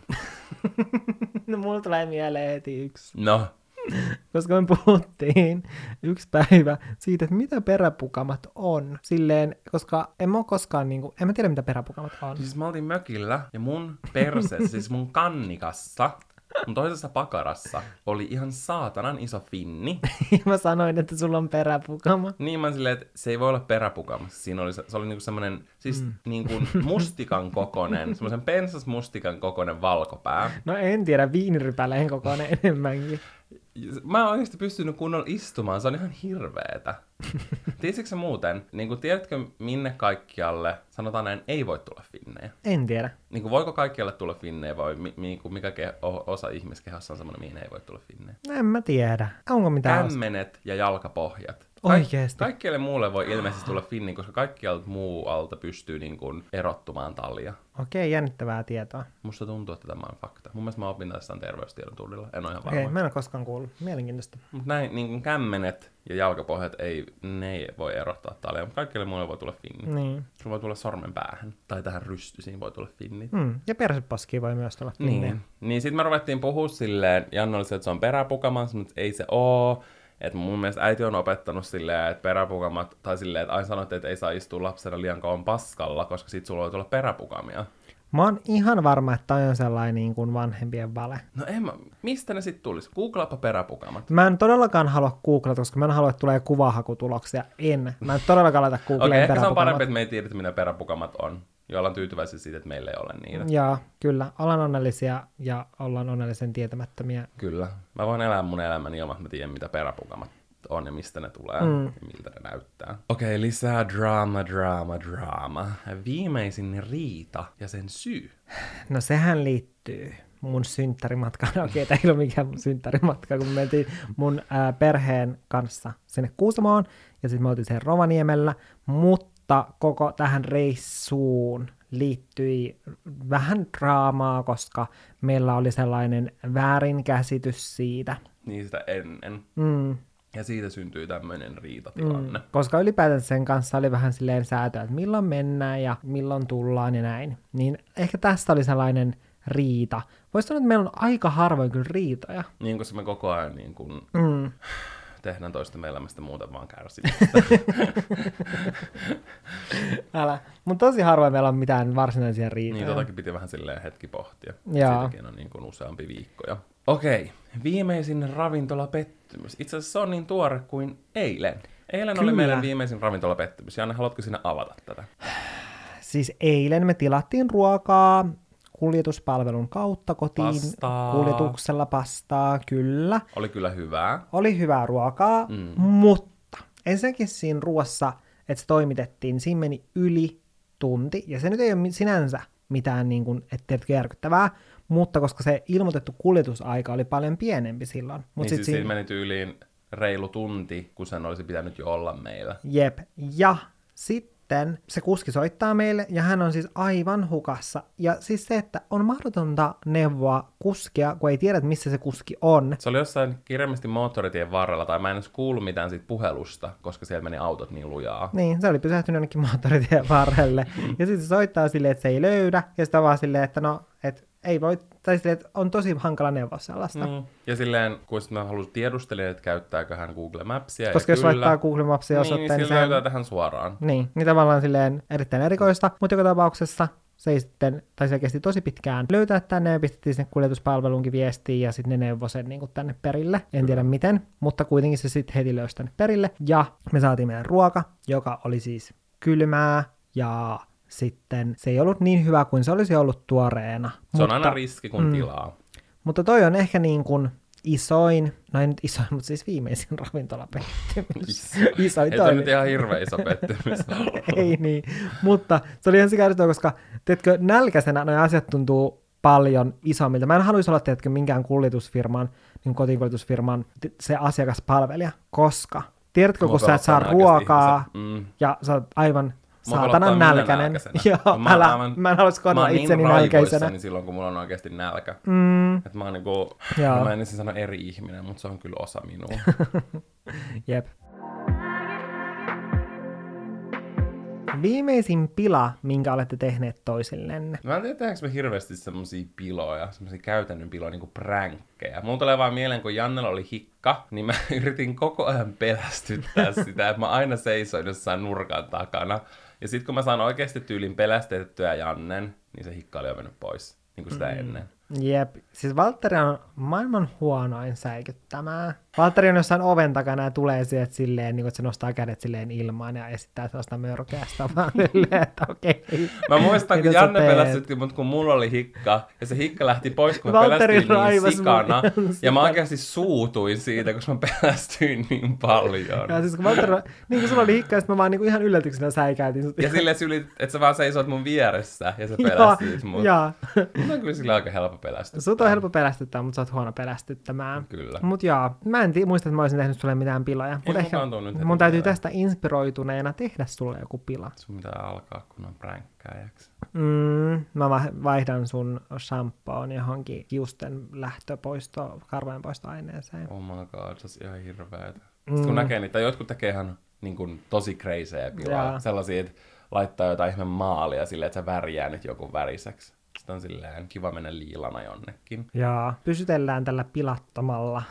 No mulla tulee mieleen heti yksi. No, Koska me puhuttiin yksi päivä siitä, että mitä peräpukamat on. Silleen, koska en mä oo koskaan niinku, en mä tiedä mitä peräpukamat on. siis mä oltiin mökillä ja mun perse, siis mun kannikassa, mun toisessa pakarassa oli ihan saatanan iso finni. Mä sanoin, että sulla on peräpukama. Niin mä olin silleen, että se ei voi olla peräpukamassa. Siinä oli, se, oli niinku semmonen, siis mm. niinku mustikan kokonen, semmoisen pensas mustikan kokonen valkopää. No en tiedä, viinirypäleen kokoinen enemmänkin. Mä en oikeasti pystynyt kunnolla istumaan, se on ihan hirveetä. Tiesitkö muuten, niin kuin, tiedätkö minne kaikkialle, sanotaan näin, ei voi tulla finnejä? En tiedä. Niin kuin, voiko kaikkialle tulla finnejä vai mi, mi, mikä ke, osa ihmiskehossa on semmoinen, mihin ei voi tulla finnejä? En mä tiedä. Onko mitään osa? Kämmenet ja jalkapohjat. Oikeesti? Kaikkialle muulle voi ilmeisesti tulla finni, koska kaikkialta muualta pystyy niin kuin, erottumaan talia. Okei, jännittävää tietoa. Musta tuntuu, että tämä on fakta. Mun mielestä mä opin tässä terveystiedon tunnilla. En ole ihan varma. Okei, mä en ole koskaan kuullut. Mielenkiintoista. Mutta näin niin kuin kämmenet ja jalkapohjat ei, ne ei voi erottaa talia, mutta kaikille muille voi tulla finni. Niin. Sulla voi tulla sormen päähän. Tai tähän rystysiin voi tulla finni. Mm. Ja persepaski voi myös tulla Niin. finnejä. Niin sit me ruvettiin puhua silleen, Janne oli se, että se on peräpukamas, mutta ei se oo. Että mun mielestä äiti on opettanut silleen, että peräpukamat, tai silleen, että aina sanotte, että ei saa istua lapsena liian kauan paskalla, koska sit sulla voi tulla peräpukamia. Mä oon ihan varma, että toi on sellainen niin kuin vanhempien vale. No en mä, mistä ne sit tulisi? Googlaapa peräpukamat. Mä en todellakaan halua googlata, koska mä en halua, että tulee kuvahakutuloksia. En. Mä en todellakaan laita googleen ehkä se on peräpukamat. parempi, että me ei tiedetä, mitä peräpukamat on. Ja ollaan tyytyväisiä siitä, että meillä ei ole niitä. Joo, kyllä. Ollaan onnellisia ja ollaan onnellisen tietämättömiä. Kyllä. Mä voin elää mun elämäni ilman, että mä tiedän, mitä peräpukamat on ja mistä ne tulee mm. ja miltä ne näyttää. Okei, okay, lisää drama, drama, drama. Viimeisin riita ja sen syy. No sehän liittyy mun synttärimatkaan. Okei, tämä ei ole mikään mun synttärimatka, kun me mentiin mun ää, perheen kanssa sinne Kuusamoon ja sitten me oltiin siellä Rovaniemellä, mutta koko tähän reissuun liittyi vähän draamaa, koska meillä oli sellainen väärinkäsitys siitä. Niin sitä ennen. Mm, Ja siitä syntyy tämmöinen riitatilanne. Mm. koska ylipäätään sen kanssa oli vähän silleen säätöä, että milloin mennään ja milloin tullaan ja näin. Niin ehkä tästä oli sellainen riita. Voisi sanoa, että meillä on aika harvoin kyllä riitoja. Niin, koska me koko ajan niin kun Mm. tehdään toistemme elämästä muuten vaan kärsimistä. Älä. Mutta tosi harvoin meillä on mitään varsinaisia riitoja. niin, totakin piti vähän silleen hetki pohtia. Joo. Siitäkin on niin kuin useampi viikkoja. Okei, viimeisin ravintolapettymys. Itse asiassa se on niin tuore kuin eilen. Eilen oli Kyllä. meidän viimeisin ravintolapettymys. Janne, haluatko sinä avata tätä? Siis eilen me tilattiin ruokaa kuljetuspalvelun kautta kotiin. Pastaa. Kuljetuksella pastaa, kyllä. Oli kyllä hyvää. Oli hyvää ruokaa, Mm. mutta ensinnäkin siinä ruoassa, että se toimitettiin, siinä meni yli tunti, ja se nyt ei ole sinänsä mitään niin kuin, et tiedätkö, järkyttävää, mutta koska se ilmoitettu kuljetusaika oli paljon pienempi silloin. Mut Niin sit siis siinä meni tyyliin reilu tunti, kun sen olisi pitänyt jo olla meillä. Jep. Ja sitten se kuski soittaa meille, ja hän on siis aivan hukassa. Ja siis se, että on mahdotonta neuvoa kuskia, kun ei tiedä, missä se kuski on. Se oli jossain kirjallisesti moottoritien varrella, tai mä en edes kuullut mitään siitä puhelusta, koska siellä meni autot niin lujaa. Niin, se oli pysähtynyt jonnekin moottoritien varrelle. ja sitten se soittaa silleen, että se ei löydä, ja sitten vaan silleen, että no, että ei voi, tai silleen, että on tosi hankala neuvoa sellaista. Mm. Ja silleen, kun mä halusin tiedustella, että käyttääkö hän Google Mapsia. Koska ja jos kyllä, laittaa Google Mapsia niin, osoitteen, niin niin, sehän- löytää tähän suoraan. niin, niin tavallaan silleen erittäin erikoista, mutta joka tapauksessa se ei sitten, tai se kesti tosi pitkään löytää tänne ja pistettiin sinne kuljetuspalveluunkin viestiin ja sitten ne neuvoi sen niin kuin tänne perille. En tiedä miten, mutta kuitenkin se sitten heti löysi tänne perille. Ja me saatiin meidän ruoka, joka oli siis kylmää ja sitten se ei ollut niin hyvä kuin se olisi ollut tuoreena. Se mutta, on aina riski, kun mm. tilaa. Mutta toi on ehkä niin kuin isoin, no ei nyt isoin, mutta siis viimeisin ravintolapettymys. isoin Ei toi nyt ihan hirveä iso pettymys ei niin, mutta se oli ihan sikäritoa, koska teetkö, nälkäisenä nuo asiat tuntuu paljon isommilta. Mä en haluaisi olla, teetkö, minkään kuljetusfirman, niin kotikuljetusfirman se asiakaspalvelija, koska tiedätkö, kun sä et saa ruokaa. Mm. ja sä oot aivan saatanan nälkäinen. nälkäisenä. Joo, Mä älä, aivan- mä en haluaisi Mä kohdella oon itseni niin nälkäisenä. raivoissani silloin, kun mulla on oikeasti nälkä. Mm, Että mä oon niinku, mä en ensin sano eri ihminen, mutta se on kyllä osa minua. jep. Viimeisin pila, minkä olette tehneet toisillenne. Mä en tiedä, tehdäänkö me hirveästi semmosia piloja, semmosia käytännön piloja, niinku pränkkejä. Mulla tulee vaan mieleen, kun Jannella oli hikka, niin mä yritin koko ajan pelästyttää sitä, että mä aina seisoin jossain nurkan takana. Ja sit kun mä saan oikeasti tyylin pelästettyä Jannen, niin se hikka oli jo mennyt pois, niin kuin sitä mm. ennen. Jep, siis Valtteri on maailman huonoin säikyttämään. Valtteri on jossain oven takana ja tulee sieltä silleen, niin kuin, että se nostaa kädet silleen ilmaan ja esittää sellaista mörkeästä vaan silleen, että okei. Mä muistan, kun Janne pelästytti mut, kun mulla oli hikka, ja se hikka lähti pois, kun mä pelästyin niin sikana. mun Ja mä oikeasti suutuin siitä, koska mä pelästyin niin paljon. Ja siis kun Valtteri, niin kuin sulla oli hikka, ja sit mä vaan niin kuin ihan yllätyksenä säikäytin. Ja silleen syli, että sä vaan seisoit mun vieressä ja sä pelästyit mut. joo. Mut on kyllä sillä aika helppo pelästyä. Sut on helppo pelästyttää, mutta sä oot huono pelästyttämään. Kyllä. Mut joo, mä en tii, muista, että mä olisin tehnyt sulle mitään piloja. Mutta ehkä mun täytyy mieleen. tästä inspiroituneena tehdä sulle joku pila. Sun pitää alkaa, kun on pränkkääjäksi. Mm, mä va- vaihdan sun shampoon johonkin hiusten lähtöpoisto, karvojen poistoaineeseen. Oh my god, se on ihan hirveetä. Mm. Sitten kun näkee niitä, jotkut tekee ihan niin kuin, tosi crazyjä pilaa. Jaa. Sellaisia, että laittaa jotain ihme maalia silleen, että se värjää nyt joku väriseksi. Sitten on silleen kiva mennä liilana jonnekin. Ja pysytellään tällä pilattomalla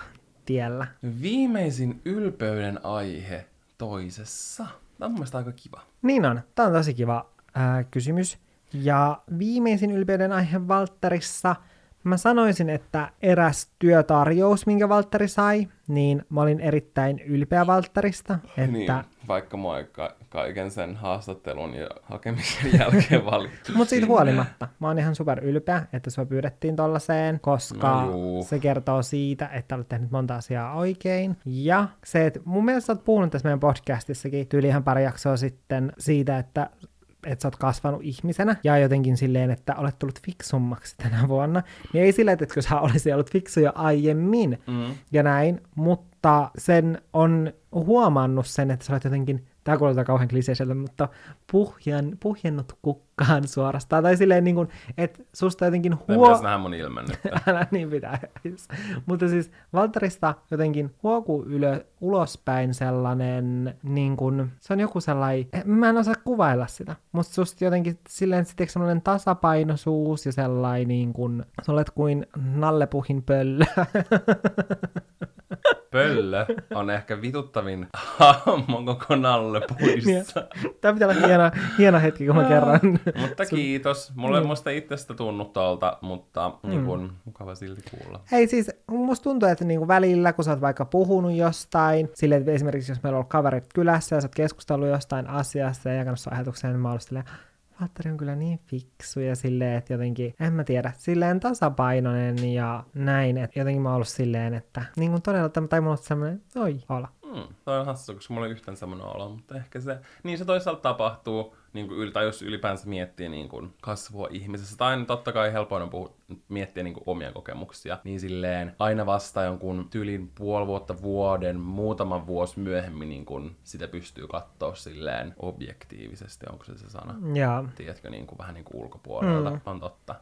tiellä. Viimeisin ylpeyden aihe toisessa. Tämä on mun mielestä aika kiva. Niin on. Tämä on tosi kiva ää, kysymys. Ja viimeisin ylpeyden aihe Valtterissa, mä sanoisin, että eräs työtarjous, minkä Valtteri sai, niin mä olin erittäin ylpeä Valtterista, että Niin, vaikka mua ka- kaiken sen haastattelun ja hakemisen jälkeen valittu. Mutta siitä huolimatta, mä oon ihan super ylpeä, että sua pyydettiin tollaiseen, koska No juu. se kertoo siitä, että olet tehnyt monta asiaa oikein. Ja se, että mun mielestä sä oot puhunut tässä meidän podcastissakin tyyli ihan pari jaksoa sitten siitä, että että sä oot kasvanut ihmisenä. Ja jotenkin silleen, että olet tullut fiksummaksi tänä vuonna, niin ei silleen, että sä olisi ollut fiksu jo aiemmin. Mm. ja näin, mutta sen on huomannut sen, että sä olet jotenkin, tämä kuulostaa kauhean kliseiseltä, mutta puhjan, puhjennut kukkaan suorastaan, tai silleen niin kuin, että susta jotenkin huo... pitäisi nähdä mun ilme nyt. Älä niin pitäisi. Mutta siis Valterista jotenkin huokuu ylö, ulospäin sellainen, niin kuin, se on joku sellainen, mä en osaa kuvailla sitä, mutta susta jotenkin silleen sitten sellainen tasapainoisuus ja sellainen niin kuin, sä olet kuin nallepuhin pöllö. Pöllö on ehkä vituttavin hahmo koko nallepuissa. Tämä pitää olla hieno, hieno hetki, kun mä kerron. mutta kiitos. Mulle Niin. musta itsestä tunnu tuolta, mutta mm. niin kun, mukava silti kuulla. Ei siis, musta tuntuu, että niinku välillä, kun sä oot vaikka puhunut jostain, silleen, että esimerkiksi jos meillä on ollut kaverit kylässä ja sä oot keskustellut jostain asiasta ja jakanut sun ajatuksia, niin mä oon Valtteri on kyllä niin fiksu ja silleen, että jotenkin, en mä tiedä, silleen tasapainoinen ja näin, että jotenkin mä oon ollut silleen, että niin kuin todella, tai mulla on semmoinen, oi, olla. Mm, toi on hassu, koska mulla ei yhtään semmoinen olo, mutta ehkä se, niin se toisaalta tapahtuu, niin kuin, tai jos ylipäänsä miettii niin kuin, kasvua ihmisessä, tai aina totta kai helpoin on puhu, miettiä niin kuin, omia kokemuksia, niin silleen aina vasta jonkun tyylin puoli vuotta, vuoden, muutaman vuosi myöhemmin niin kuin, sitä pystyy katsoa silleen objektiivisesti, onko se se sana? Ja, tiedätkö, niin kuin, vähän niin kuin ulkopuolelta, mm. on totta.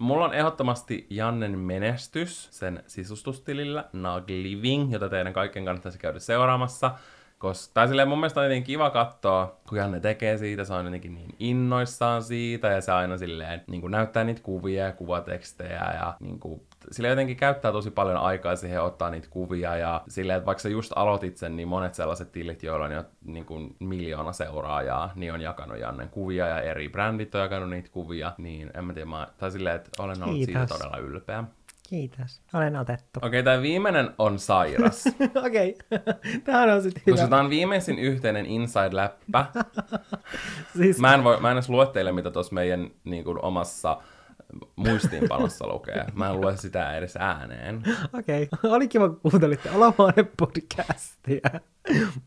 Mulla on ehdottomasti Jannen menestys sen sisustustilillä Nug Living, jota teidän kaikkien kannattaisi käydä seuraamassa. Koska, tai silleen mun mielestä on jotenkin kiva katsoa, kun Janne tekee siitä, se on jotenkin niin innoissaan siitä, ja se aina silleen niin kuin näyttää niitä kuvia ja kuvatekstejä, ja niin kuin, sillä jotenkin käyttää tosi paljon aikaa siihen ottaa niitä kuvia, ja silleen, että vaikka sä just aloitit sen, niin monet sellaiset tilit, joilla on jo niin kuin miljoona seuraajaa, niin on jakanut Jannen kuvia, ja eri brändit on jakanut niitä kuvia, niin en mä tiedä, mä, tai silleen, että olen ollut siitä Kiitos. todella ylpeä. Kiitos. Olen otettu. Okei, okay, tämä viimeinen on sairas. Okei. Tämä on sitten Koska hyvä. tämä on viimeisin yhteinen inside-läppä. Siis, Mä en, voi, mä en edes lue teille, mitä tuossa meidän niin kuin, omassa muistiinpanossa lukee. Mä en lue sitä edes ääneen. Okei, oli kiva, kun kuuntelitte Olahuone podcastia.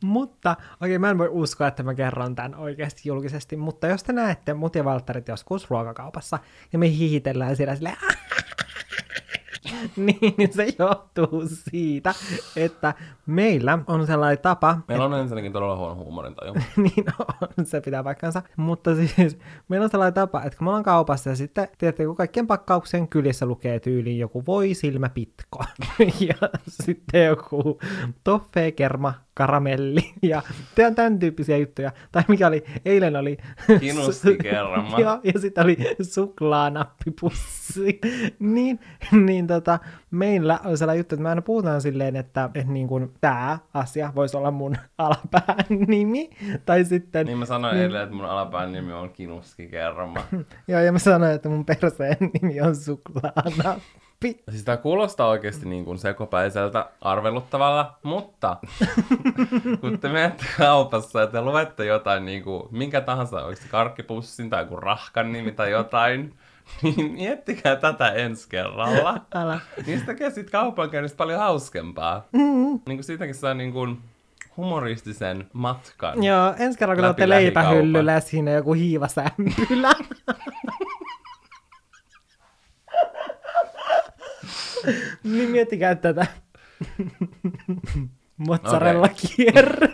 mutta, okei, mä en voi uskoa, että mä kerron tämän oikeasti julkisesti, mutta jos te näette mut ja Valtterit joskus ruokakaupassa, ja me hihitellään siellä silleen, niin se johtuu siitä, että meillä on sellainen tapa, Meillä on ensinnäkin todella huono huumorintaju. niin on, se pitää paikkansa. Mutta siis meillä on sellainen tapa, että kun me ollaan kaupassa ja sitten, tiedätte, kun kaikkien pakkauksien kylissä lukee tyyliin joku voi silmä pitko ja sitten joku toffee, kerma, karamelli ja tämän, tämän tyyppisiä juttuja. Tai mikä oli, eilen oli... Kinuskikerma. Joo, ja sitten oli suklaanappipussi. niin, niin tota, meillä on sellainen juttu, että me aina puhutaan silleen, että, että niin kuin, tämä asia voisi olla mun alapään nimi. Tai sitten... Niin mä sanoin eilen, että mun alapään nimi on Kinuskikerma. Joo, ja mä sanoin, että mun perseen nimi on suklaanappi. Siis tää kuulostaa oikeasti niin kuin sekopäiseltä arveluttavalla, mutta kun te menette kaupassa ja te luette jotain niin kuin, minkä tahansa, onko se karkkipussin tai joku rahkan nimi tai jotain, niin miettikää tätä ensi kerralla. Älä. Niistä tekee siitä kaupankäynnistä paljon hauskempaa. Mm-hmm. Niin kuin siitäkin saa niin kuin humoristisen matkan. Joo, ensi kerralla kun olette leipähyllyllä ja siinä joku hiivasämpylä. niin miettikää tätä. Mozzarella kierre.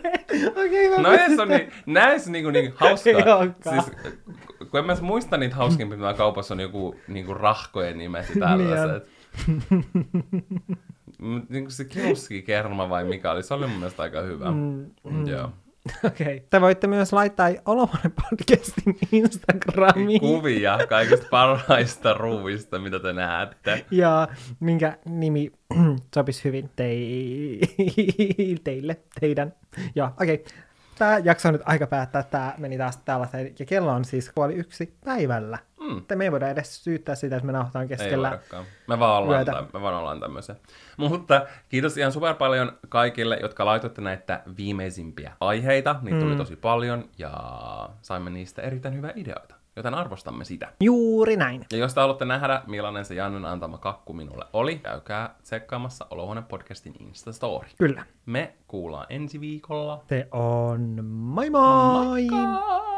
Okei, okay, No ei se on niin, näissä niinku niin hauskaa. Siis, kun en mä muista niitä hauskimpia, mitä kaupassa on joku niinku rahkojen nimet ja tällaiset. Mut niinku se kinuskikerma vai mikä oli, se oli mun mielestä aika hyvä. Mm, mm. Joo. Okei. Okay. Te voitte myös laittaa Olohuone podcastin Instagramiin. Kuvia kaikista parhaista ruuista, mitä te näette. Ja minkä nimi sopisi hyvin tei... teille, teidän. Joo, okei. Okay. Tämä jakso on nyt aika päättää, tämä meni taas tällaiseen, ja kello on siis puoli yksi päivällä. Mm. Te me ei voida edes syyttää sitä, että me nauhoitetaan Ei keskellä. voidakaan. Me vaan ollaan, yötä. me vaan ollaan tämmöisiä. Mutta kiitos ihan super paljon kaikille, jotka laitoitte näitä viimeisimpiä aiheita. Niitä tuli tosi paljon ja saimme niistä erittäin hyviä ideoita. Joten arvostamme sitä. Juuri näin. Ja jos te haluatte nähdä, millainen se Jannen antama kakku minulle oli, käykää tsekkaamassa Olohuone podcastin Instastory. Kyllä. Me kuullaan ensi viikolla. Se on moi moi! Moikka!